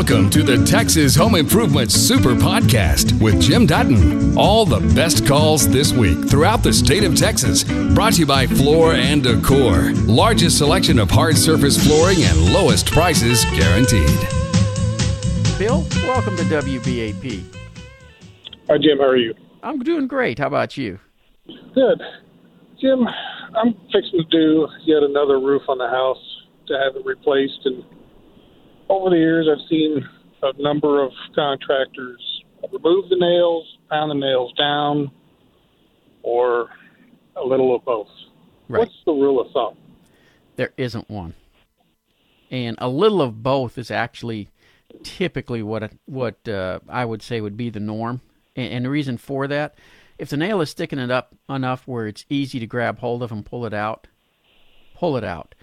Welcome to the Texas Home Improvement Super Podcast with Jim Dutton. All the best calls this week throughout the state of Texas. Brought to you by Floor and Decor. Largest selection of hard surface flooring and lowest prices guaranteed. Bill, welcome to WBAP. Hi, Jim. How are you? I'm doing great. How about you? Good. Jim, I'm fixing to do yet another roof on the house to have it replaced. And over the years, I've seen a number of contractors remove the nails, pound the nails down, or a little of both. Right. What's the rule of thumb? There isn't one. And a little of both is actually typically what what uh, I would say would be the norm. And, and the reason for that, if the nail is sticking it up enough where it's easy to grab hold of and pull it out, pull it out.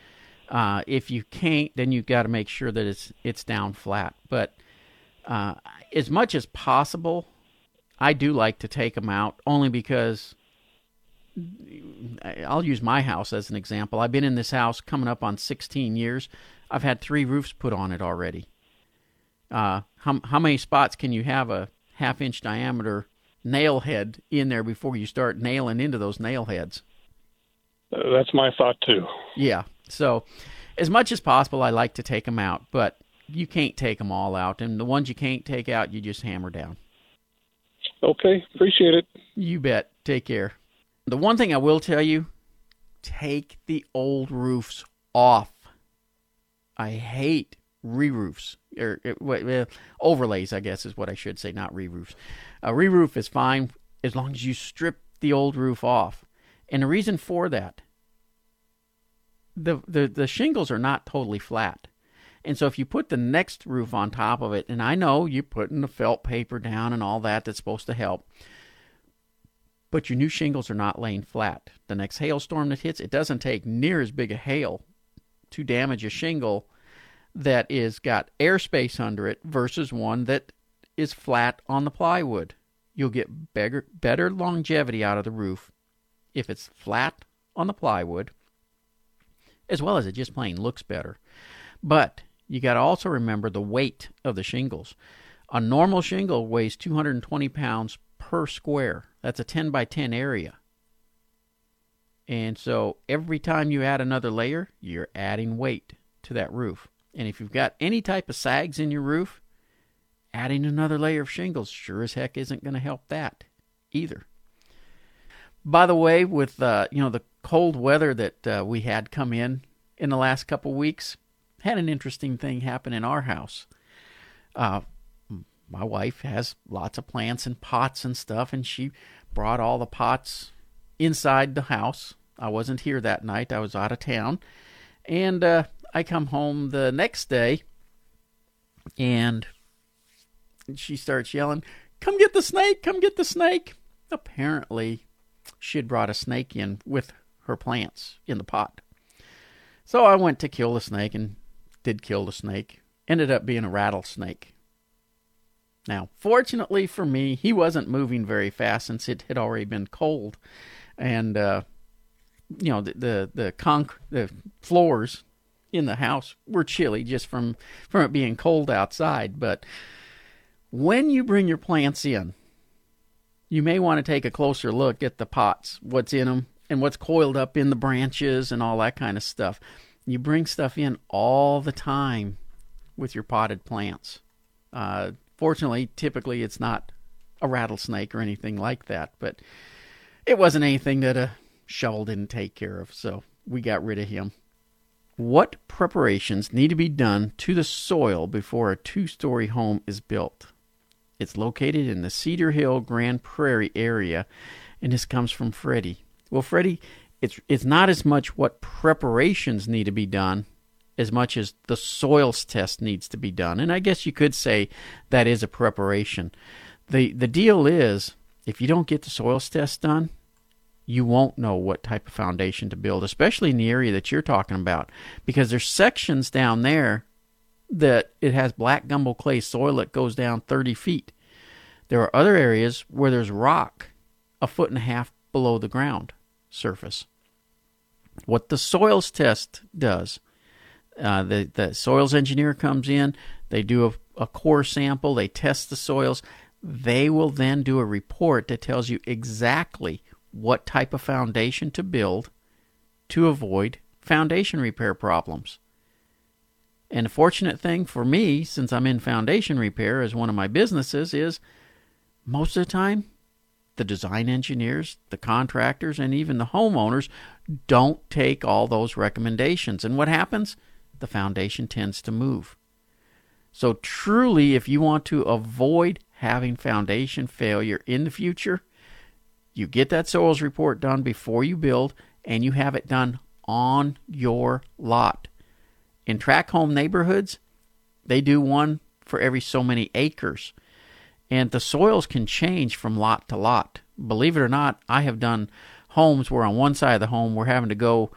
Uh, if you can't, then you've got to make sure that it's it's down flat. But uh, as much as possible, I do like to take them out only because I'll use my house as an example. I've been in this house coming up on 16 years. I've had three roofs put on it already. Uh, how how many spots can you have a half inch diameter nail head in there before you start nailing into those nail heads? Uh, that's my thought too. Yeah. So, as much as possible, I like to take them out, but you can't take them all out, and the ones you can't take out, you just hammer down. Okay, appreciate it. You bet. Take care. The one thing I will tell you take the old roofs off. I hate re roofs, or uh, overlays, I guess is what I should say, not re roofs. A re roof is fine as long as you strip the old roof off. And the reason for that, the, the, the shingles are not totally flat. And so if you put the next roof on top of it, and I know you're putting the felt paper down and all that that's supposed to help, but your new shingles are not laying flat. The next hailstorm that hits, it doesn't take near as big a hail to damage a shingle that is got airspace under it versus one that is flat on the plywood. You'll get better, better longevity out of the roof if it's flat on the plywood, as well as it just plain looks better. But you got to also remember the weight of the shingles. A normal shingle weighs 220 pounds per square. That's a 10 by 10 area. And so every time you add another layer, you're adding weight to that roof. And if you've got any type of sags in your roof, adding another layer of shingles sure as heck isn't going to help that either. By the way, with uh, you know the cold weather that uh, we had come in in the last couple weeks, had an interesting thing happen in our house. Uh, my wife has lots of plants and pots and stuff, and she brought all the pots inside the house. I wasn't here that night; I was out of town, and uh, I come home the next day, and she starts yelling, "Come get the snake! Come get the snake!" Apparently, she had brought a snake in with her plants in the pot. So I went to kill the snake and did kill the snake. Ended up being a rattlesnake. Now, fortunately for me, he wasn't moving very fast since it had already been cold, and uh, you know the the the, conc- the floors in the house were chilly just from from it being cold outside. But when you bring your plants in, you may want to take a closer look at the pots, what's in them, and what's coiled up in the branches and all that kind of stuff. You bring stuff in all the time with your potted plants. Uh, fortunately, typically it's not a rattlesnake or anything like that, but it wasn't anything that a shovel didn't take care of, so we got rid of him. What preparations need to be done to the soil before a two story home is built? It's located in the Cedar Hill Grand Prairie area, and this comes from Freddie. Well, Freddie, it's it's not as much what preparations need to be done as much as the soils test needs to be done. And I guess you could say that is a preparation. The the deal is if you don't get the soils test done, you won't know what type of foundation to build, especially in the area that you're talking about, because there's sections down there that it has black gumbo clay soil that goes down 30 feet. There are other areas where there's rock a foot and a half below the ground surface. What the soils test does, uh, the, the soils engineer comes in, they do a, a core sample, they test the soils. They will then do a report that tells you exactly what type of foundation to build to avoid foundation repair problems. And the fortunate thing for me, since I'm in foundation repair as one of my businesses, is most of the time the design engineers, the contractors, and even the homeowners don't take all those recommendations. And what happens? The foundation tends to move. So, truly, if you want to avoid having foundation failure in the future, you get that soils report done before you build and you have it done on your lot. In tract home neighborhoods, they do one for every so many acres. And the soils can change from lot to lot. Believe it or not, I have done homes where on one side of the home we're having to go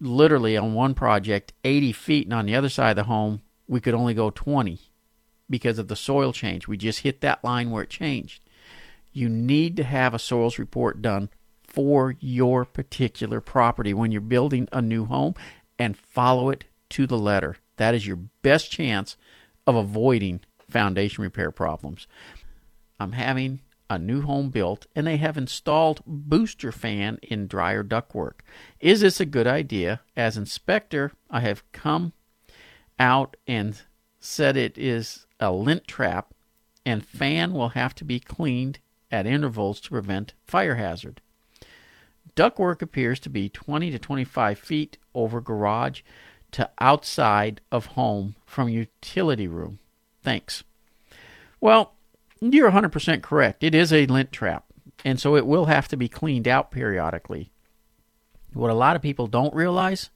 literally on one project 80 feet, and on the other side of the home we could only go 20 because of the soil change. We just hit that line where it changed. You need to have a soils report done for your particular property when you're building a new home and follow it to the letter. That is your best chance of avoiding foundation repair problems. I'm having a new home built and they have installed booster fan in dryer ductwork. Is this a good idea? As inspector, I have come out and said it is a lint trap and fan will have to be cleaned at intervals to prevent fire hazard. Ductwork appears to be 20 to 25 feet over garage to outside of home from utility room. Thanks. Well, you're 100% correct. It is a lint trap, and so it will have to be cleaned out periodically. What a lot of people don't realize,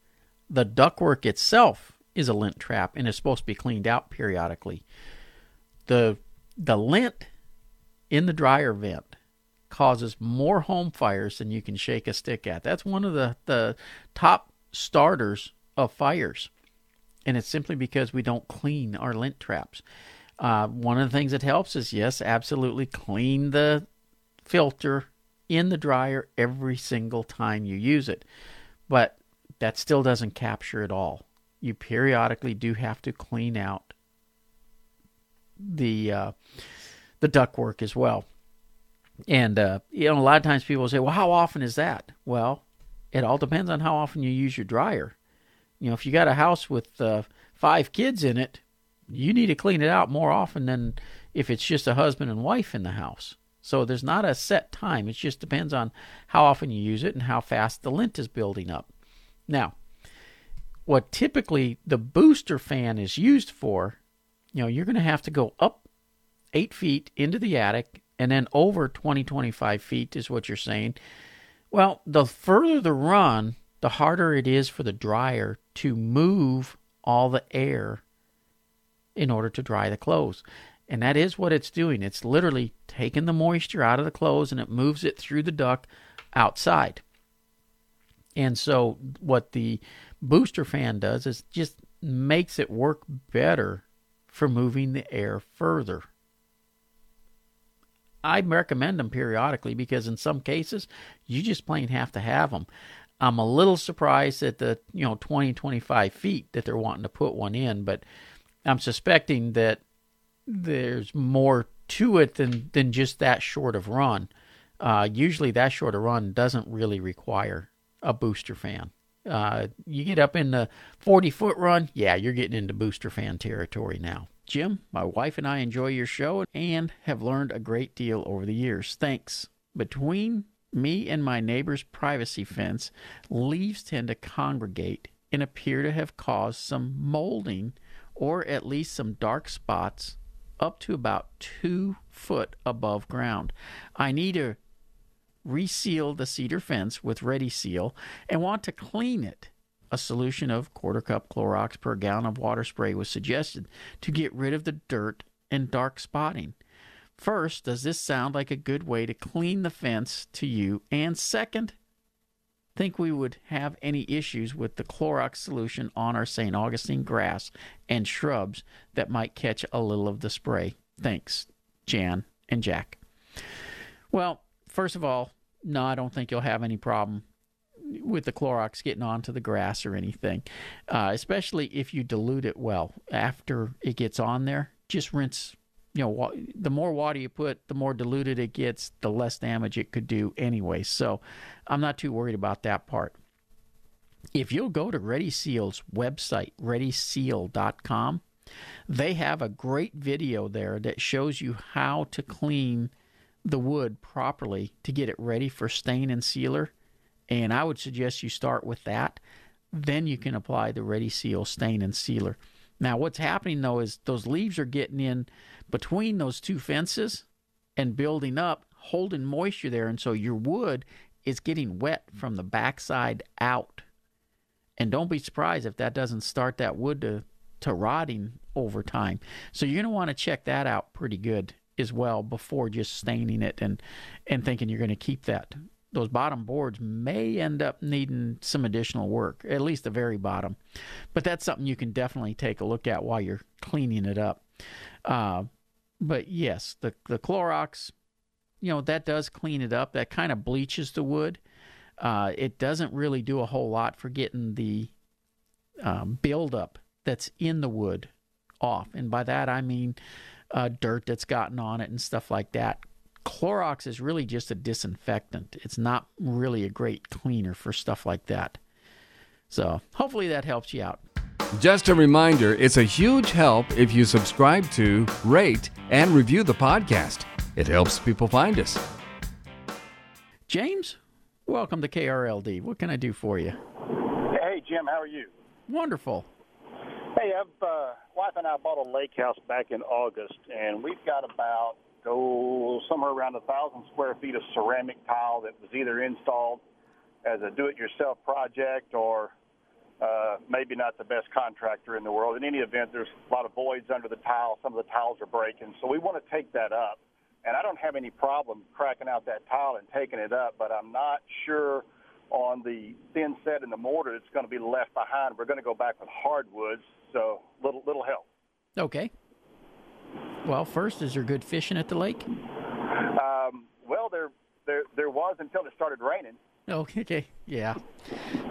the ductwork itself is a lint trap and is supposed to be cleaned out periodically. The the lint in the dryer vent causes more home fires than you can shake a stick at. That's one of the, the top starters of fires. And it's simply because we don't clean our lint traps. Uh, one of the things that helps is, yes, absolutely clean the filter in the dryer every single time you use it. But that still doesn't capture it all. You periodically do have to clean out the uh, the ductwork as well. And uh, you know, a lot of times people say, "Well, how often is that?" Well, it all depends on how often you use your dryer. You know, if you got a house with uh, five kids in it, you need to clean it out more often than if it's just a husband and wife in the house. So there's not a set time. It just depends on how often you use it and how fast the lint is building up. Now, what typically the booster fan is used for, you know, you're going to have to go up eight feet into the attic and then over 20, 25 feet is what you're saying. Well, the further the run, the harder it is for the dryer to move all the air in order to dry the clothes. And that is what it's doing. It's literally taking the moisture out of the clothes and it moves it through the duct outside. And so, what the booster fan does is just makes it work better for moving the air further. I recommend them periodically because in some cases you just plain have to have them. I'm a little surprised at the you know 20 25 feet that they're wanting to put one in, but I'm suspecting that there's more to it than than just that short of run. Uh, usually that short of run doesn't really require a booster fan. Uh, you get up in the 40 foot run, yeah, you're getting into booster fan territory now. Jim, my wife and I enjoy your show and have learned a great deal over the years. Thanks. Between me and my neighbor's privacy fence, leaves tend to congregate and appear to have caused some molding or at least some dark spots up to about two foot above ground. I need to reseal the cedar fence with Ready Seal and want to clean it a solution of quarter cup Clorox per gallon of water spray was suggested to get rid of the dirt and dark spotting. First, does this sound like a good way to clean the fence to you? And second, think we would have any issues with the Clorox solution on our St. Augustine grass and shrubs that might catch a little of the spray? Thanks, Jan and Jack. Well, first of all, no, I don't think you'll have any problem with the Clorox getting onto the grass or anything, uh, especially if you dilute it well. After it gets on there, just rinse. You know, the more water you put, the more diluted it gets, the less damage it could do anyway. So I'm not too worried about that part. If you'll go to Ready Seal's website, readyseal.com, they have a great video there that shows you how to clean the wood properly to get it ready for stain and sealer. And I would suggest you start with that. Then you can apply the Ready Seal stain and sealer. Now, what's happening though is those leaves are getting in between those two fences and building up, holding moisture there. And so your wood is getting wet from the backside out. And don't be surprised if that doesn't start that wood to, to rotting over time. So you're going to want to check that out pretty good as well before just staining it and, and thinking you're going to keep that. Those bottom boards may end up needing some additional work, at least the very bottom. But that's something you can definitely take a look at while you're cleaning it up. Uh, but yes, the, the Clorox, you know, that does clean it up. That kind of bleaches the wood. Uh, it doesn't really do a whole lot for getting the um, buildup that's in the wood off. And by that, I mean uh, dirt that's gotten on it and stuff like that. Clorox is really just a disinfectant. It's not really a great cleaner for stuff like that. So hopefully that helps you out. Just a reminder it's a huge help if you subscribe to, rate, and review the podcast. It helps people find us. James, welcome to KRLD. What can I do for you? Hey, Jim, how are you? Wonderful. Hey, I've uh, wife and I bought a lake house back in August, and we've got about oh somewhere around a thousand square feet of ceramic tile that was either installed as a do-it-yourself project or uh, maybe not the best contractor in the world. In any event, there's a lot of voids under the tile. Some of the tiles are breaking, so we want to take that up. And I don't have any problem cracking out that tile and taking it up, but I'm not sure on the thin set and the mortar that's going to be left behind. We're going to go back with hardwoods, so little little help. Okay. Well, first, is there good fishing at the lake? Um, well, there there there was until it started raining. Okay. Yeah.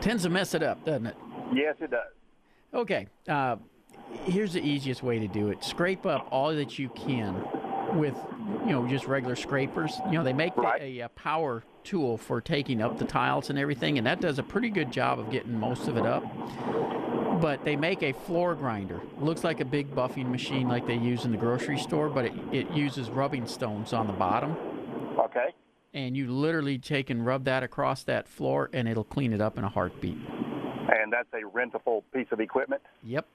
Tends to mess it up, doesn't it? Yes, it does. Okay. Uh, here's the easiest way to do it scrape up all that you can with, you know, just regular scrapers. You know, they make Right. a, a power tool for taking up the tiles and everything, and that does a pretty good job of getting most of it up. But they make a floor grinder. Looks like a big buffing machine like they use in the grocery store, but it, it uses rubbing stones on the bottom. Okay. And you literally take and rub that across that floor, and it'll clean it up in a heartbeat. And that's a rentable piece of equipment. Yep.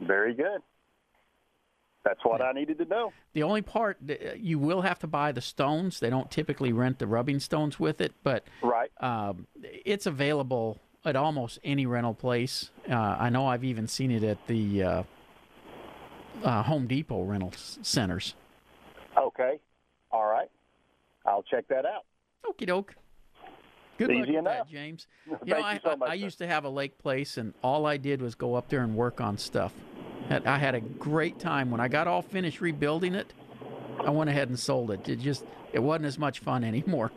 Very good. That's what I needed to know. The only part you will have to buy the stones. They don't typically rent the rubbing stones with it, but Right. um, it's available at almost any rental place. Uh, I know I've even seen it at the uh, uh, Home Depot rental centers. Okay. All right. I'll check that out. Okie doke. Good luck Easy with that, enough. James. Thank You know, you I, so much, I, I used to have a lake place, and all I did was go up there and work on stuff. I had a great time when I got all finished rebuilding it. I went ahead and sold it. It just it wasn't as much fun anymore.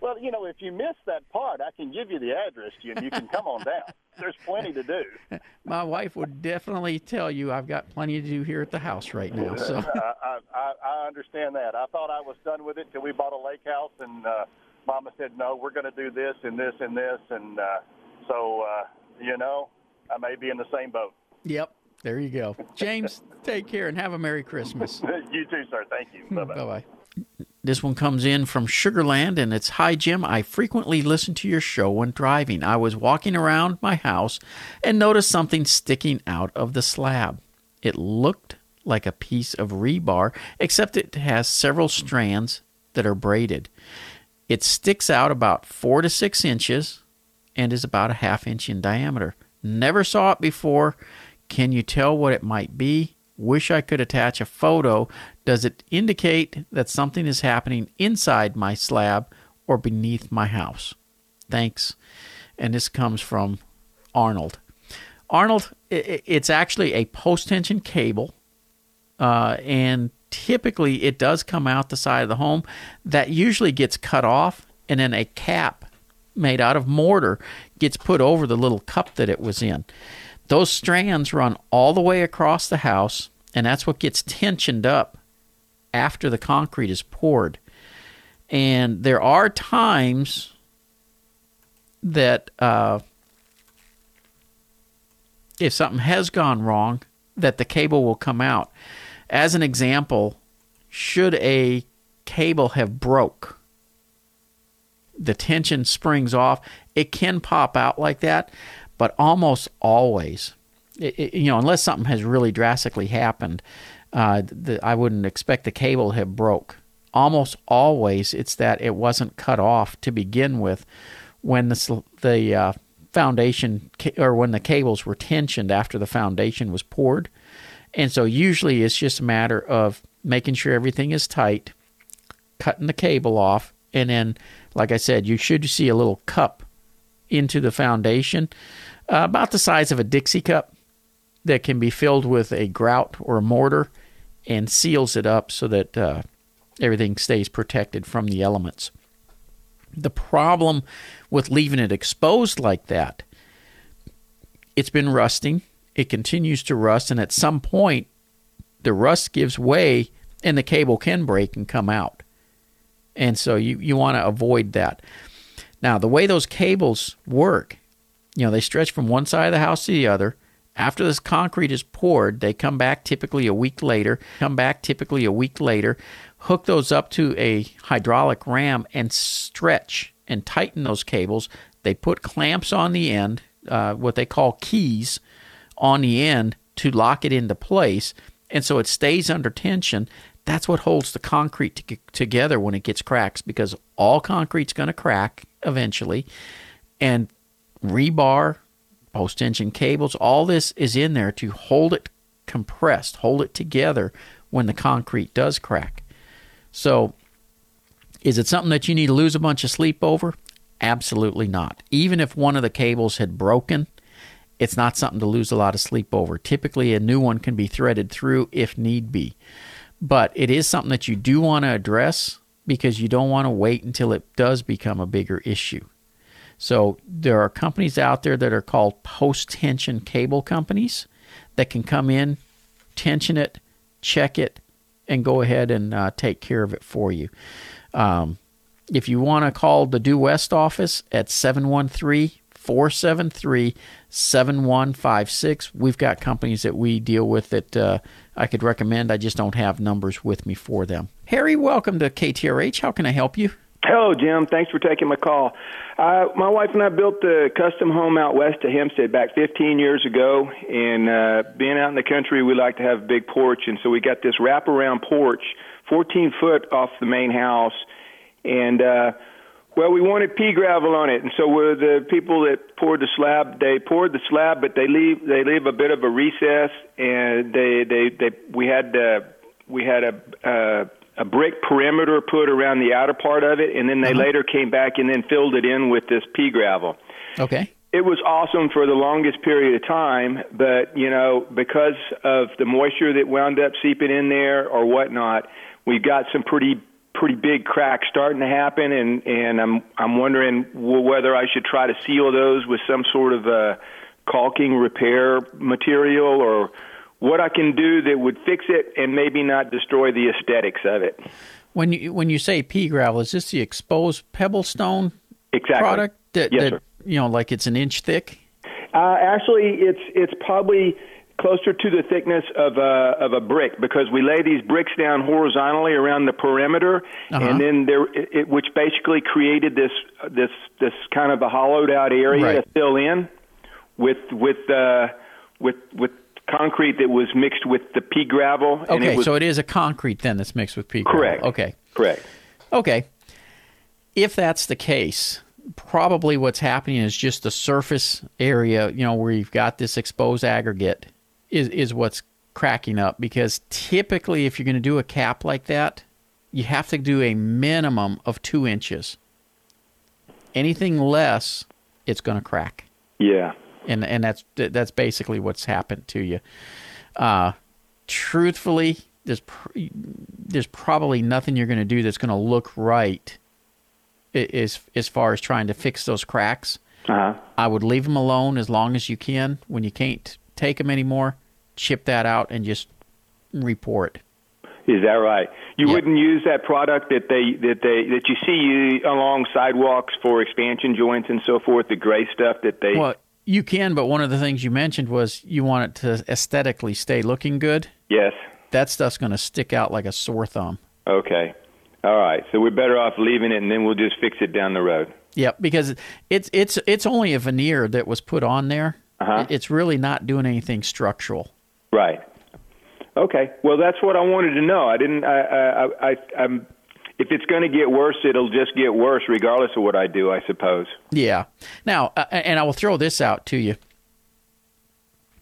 Well, you know, if you miss that part, I can give you the address, Jim. You can come on down. There's plenty to do. My wife would definitely tell you I've got plenty to do here at the house right now. So I, I, I, understand that. I thought I was done with it till we bought a lake house, and uh, Mama said, "No, we're going to do this and this and this," and uh, so uh, you know, I may be in the same boat. yep, there you go. James, take care and have a Merry Christmas. you too, sir. Thank you. Bye bye. Bye bye. This one comes in from Sugar Land and it's Hi Jim. I frequently listen to your show when driving. I was walking around my house and noticed something sticking out of the slab. It looked like a piece of rebar, except it has several strands that are braided. It sticks out about four to six inches and is about a half inch in diameter. Never saw it before. Can you tell what it might be? Wish I could attach a photo. Does it indicate that something is happening inside my slab or beneath my house? Thanks. And this comes from Arnold. Arnold, it's actually a post tension cable uh, and typically it does come out the side of the home. That usually gets cut off, and then a cap made out of mortar gets put over the little cup that it was in. Those strands run all the way across the house, and that's what gets tensioned up after the concrete is poured. And there are times that uh, if something has gone wrong, that the cable will come out. As an example, should a cable have broke, the tension springs off, it can pop out like that, but almost always, it, it, you know, unless something has really drastically happened, uh, the, I wouldn't expect the cable to have broke. Almost always, it's that it wasn't cut off to begin with when the the uh, foundation or when the cables were tensioned after the foundation was poured. And so usually it's just a matter of making sure everything is tight, cutting the cable off, and then, like I said, you should see a little cup into the foundation, uh, about the size of a Dixie cup, that can be filled with a grout or a mortar and seals it up so that uh, everything stays protected from the elements. The problem with leaving it exposed like that, it's been rusting. It continues to rust, and at some point, the rust gives way and the cable can break and come out. And so you, you want to avoid that. Now, the way those cables work, you know, they stretch from one side of the house to the other. After this concrete is poured, they come back typically a week later, come back typically a week later, hook those up to a hydraulic ram and stretch and tighten those cables. They put clamps on the end, uh, what they call keys on the end to lock it into place. And so it stays under tension. That's what holds the concrete to- together when it gets cracks because all concrete's going to crack eventually. And rebar, post tension cables, all this is in there to hold it compressed, hold it together when the concrete does crack. So, is it something that you need to lose a bunch of sleep over? Absolutely not. Even if one of the cables had broken, it's not something to lose a lot of sleep over. Typically, a new one can be threaded through if need be. But it is something that you do want to address because you don't want to wait until it does become a bigger issue. So, there are companies out there that are called post tension cable companies that can come in, tension it, check it, and go ahead and uh, take care of it for you. Um, if you want to call the Du-West office at 713 473 7156, we've got companies that we deal with that uh, I could recommend. I just don't have numbers with me for them. Harry, welcome to KTRH. How can I help you? Hello, Jim. Thanks for taking my call. Uh, my wife and I built a custom home out west of Hempstead back 15 years ago. And uh, being out in the country, we like to have a big porch. And so we got this wraparound porch, 14 foot off the main house. And, uh, well, we wanted pea gravel on it. And so we're the people that poured the slab, they poured the slab, but they leave, they leave a bit of a recess. And they, they, they, we had, uh, we had a, uh, a brick perimeter put around the outer part of it, and then they uh-huh. later came back and then filled it in with this pea gravel. Okay. It was awesome for the longest period of time, but you know, because of the moisture that wound up seeping in there or whatnot, we've got some pretty pretty big cracks starting to happen, and and I'm I'm wondering whether I should try to seal those with some sort of a caulking repair material or what I can do that would fix it and maybe not destroy the aesthetics of it. When you when you say pea gravel, is this the exposed pebble stone exactly. product that, yes, that you know like it's an inch thick? Uh, actually, it's it's probably closer to the thickness of a of a brick because we lay these bricks down horizontally around the perimeter, Uh-huh. and then there, it, which basically created this this this kind of a hollowed out area Right. to fill in with with uh, with with concrete that was mixed with the pea gravel. and Okay, it was, so it is a concrete then that's mixed with pea gravel. Correct. Okay. correct. Okay. If that's the case, probably what's happening is just the surface area, you know, where you've got this exposed aggregate is is what's cracking up because typically if you're going to do a cap like that, you have to do a minimum of 2 inches. Anything less, it's going to crack. Yeah. And and that's that's basically what's happened to you. Uh truthfully, there's pr- there's probably nothing you're going to do that's going to look right as as far as trying to fix those cracks. Uh huh. I would leave them alone as long as you can. When you can't take them anymore, chip that out and just report. Is that right? You Yep. wouldn't use that product that they that they that you see you along sidewalks for expansion joints and so forth, the gray stuff that they Well, you can, but one of the things you mentioned was you want it to aesthetically stay looking good. Yes. That stuff's going to stick out like a sore thumb. Okay. All right. So we're better off leaving it and then we'll just fix it down the road. Yep, because it's it's it's only a veneer that was put on there. Uh-huh. It's really not doing anything structural. Right. Okay. Well, that's what I wanted to know. I didn't. I. I. I I'm. If it's going to get worse, it'll just get worse, regardless of what I do. I suppose. Yeah. Now, uh, and I will throw this out to you.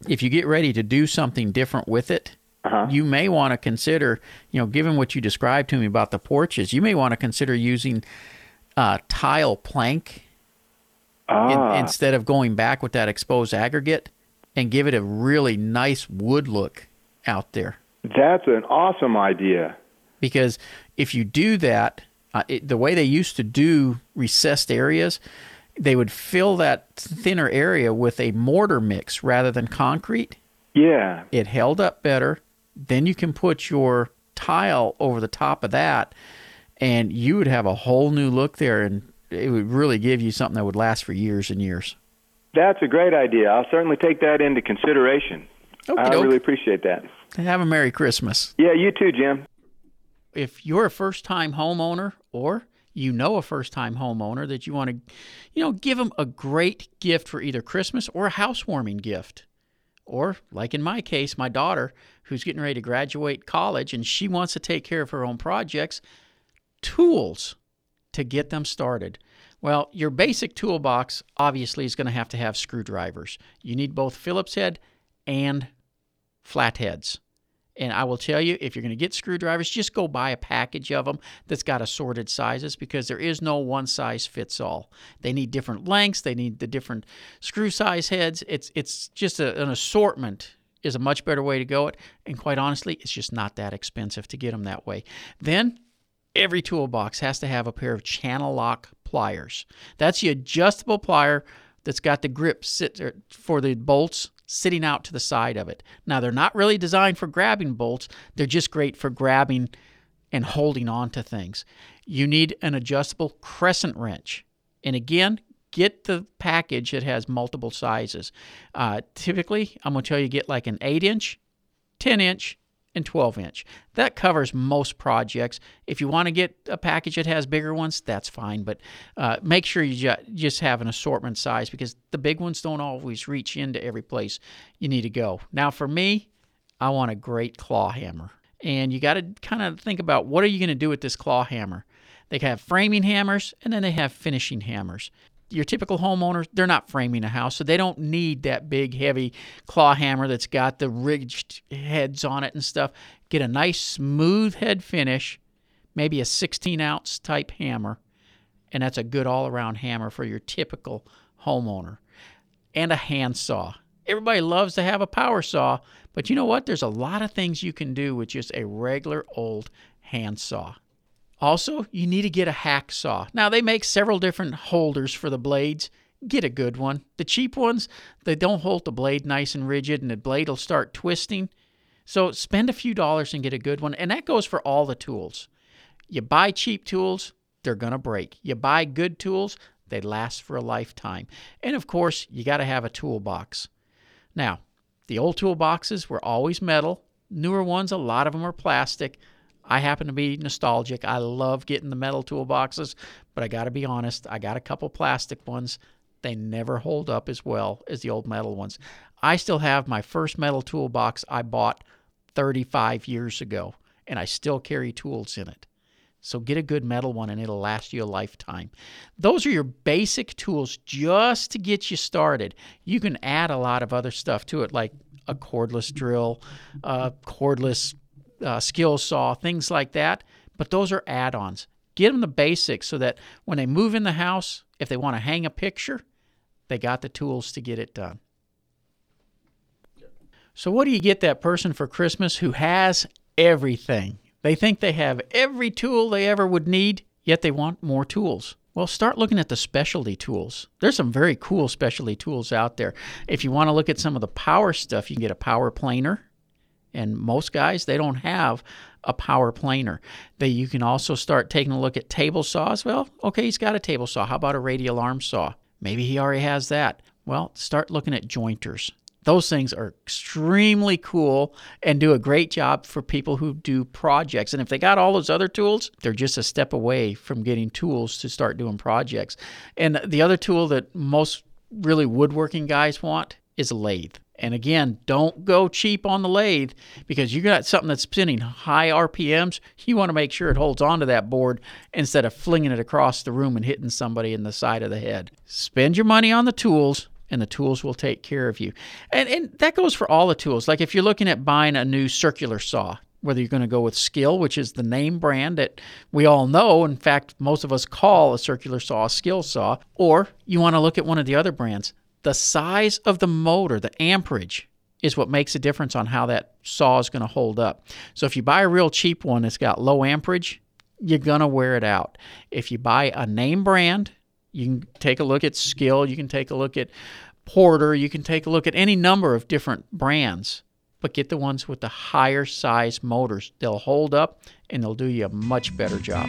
If you get ready to do something different with it, Uh-huh. you may want to consider, you know, given what you described to me about the porches, you may want to consider using uh, tile plank in- Ah. instead of going back with that exposed aggregate and give it a really nice wood look out there. That's an awesome idea. because if you do that, uh, it, the way they used to do recessed areas, they would fill that thinner area with a mortar mix rather than concrete. Yeah. It held up better. Then you can put your tile over the top of that, and you would have a whole new look there, and it would really give you something that would last for years and years. That's a great idea. I'll certainly take that into consideration. I Okey-doke. really appreciate that. Have a Merry Christmas. Yeah, you too, Jim. if you're a first time homeowner or you know a first time homeowner that you want to you know give them a great gift for either christmas or a housewarming gift or like in my case my daughter who's getting ready to graduate college and she wants to take care of her own projects tools to get them started well your basic toolbox obviously is going to have to have screwdrivers you need both phillips head and flatheads and I will tell you, if you're going to get screwdrivers, just go buy a package of them that's got assorted sizes because there is no one size fits all. They need different lengths. They need the different screw size heads. It's it's just a, an assortment is a much better way to go. It and quite honestly, it's just not that expensive to get them that way. Then every toolbox has to have a pair of channel lock pliers. That's the adjustable plier that's got the grip sit er, for the bolts sitting out to the side of it. Now they're not really designed for grabbing bolts. They're just great for grabbing and holding on to things. You need an adjustable crescent wrench. And again, get the package that has multiple sizes. Uh, typically, I'm going to tell you get like an 8 inch, 10 inch, and 12 inch. That covers most projects. If you want to get a package that has bigger ones, that's fine, but uh, make sure you ju- just have an assortment size because the big ones don't always reach into every place you need to go. Now, for me, I want a great claw hammer. And you got to kind of think about what are you going to do with this claw hammer? They have framing hammers and then they have finishing hammers your typical homeowners, they're not framing a house, so they don't need that big, heavy claw hammer that's got the ridged heads on it and stuff. Get a nice, smooth head finish, maybe a 16 ounce type hammer, and that's a good all around hammer for your typical homeowner. And a handsaw. Everybody loves to have a power saw, but you know what? There's a lot of things you can do with just a regular old handsaw. Also, you need to get a hacksaw. Now, they make several different holders for the blades. Get a good one. The cheap ones, they don't hold the blade nice and rigid, and the blade will start twisting. So, spend a few dollars and get a good one. And that goes for all the tools. You buy cheap tools, they're going to break. You buy good tools, they last for a lifetime. And of course, you got to have a toolbox. Now, the old toolboxes were always metal. Newer ones, a lot of them are plastic. I happen to be nostalgic. I love getting the metal toolboxes, but I got to be honest, I got a couple plastic ones. They never hold up as well as the old metal ones. I still have my first metal toolbox I bought 35 years ago, and I still carry tools in it. So get a good metal one and it'll last you a lifetime. Those are your basic tools just to get you started. You can add a lot of other stuff to it, like a cordless drill, a cordless uh, skill saw, things like that. But those are add ons. Get them the basics so that when they move in the house, if they want to hang a picture, they got the tools to get it done. So, what do you get that person for Christmas who has everything? They think they have every tool they ever would need, yet they want more tools. Well, start looking at the specialty tools. There's some very cool specialty tools out there. If you want to look at some of the power stuff, you can get a power planer. And most guys, they don't have a power planer. They, you can also start taking a look at table saws. Well, okay, he's got a table saw. How about a radial arm saw? Maybe he already has that. Well, start looking at jointers. Those things are extremely cool and do a great job for people who do projects. And if they got all those other tools, they're just a step away from getting tools to start doing projects. And the other tool that most really woodworking guys want is a lathe. And again, don't go cheap on the lathe because you got something that's spinning high RPMs. You want to make sure it holds onto that board instead of flinging it across the room and hitting somebody in the side of the head. Spend your money on the tools and the tools will take care of you. And, and that goes for all the tools. Like if you're looking at buying a new circular saw, whether you're going to go with Skil, which is the name brand that we all know, in fact, most of us call a circular saw a skill saw, or you want to look at one of the other brands. The size of the motor, the amperage, is what makes a difference on how that saw is going to hold up. So if you buy a real cheap one that's got low amperage, you're going to wear it out. If you buy a name brand, you can take a look at Skil, you can take a look at Porter, you can take a look at any number of different brands, but get the ones with the higher size motors. They'll hold up and they'll do you a much better job.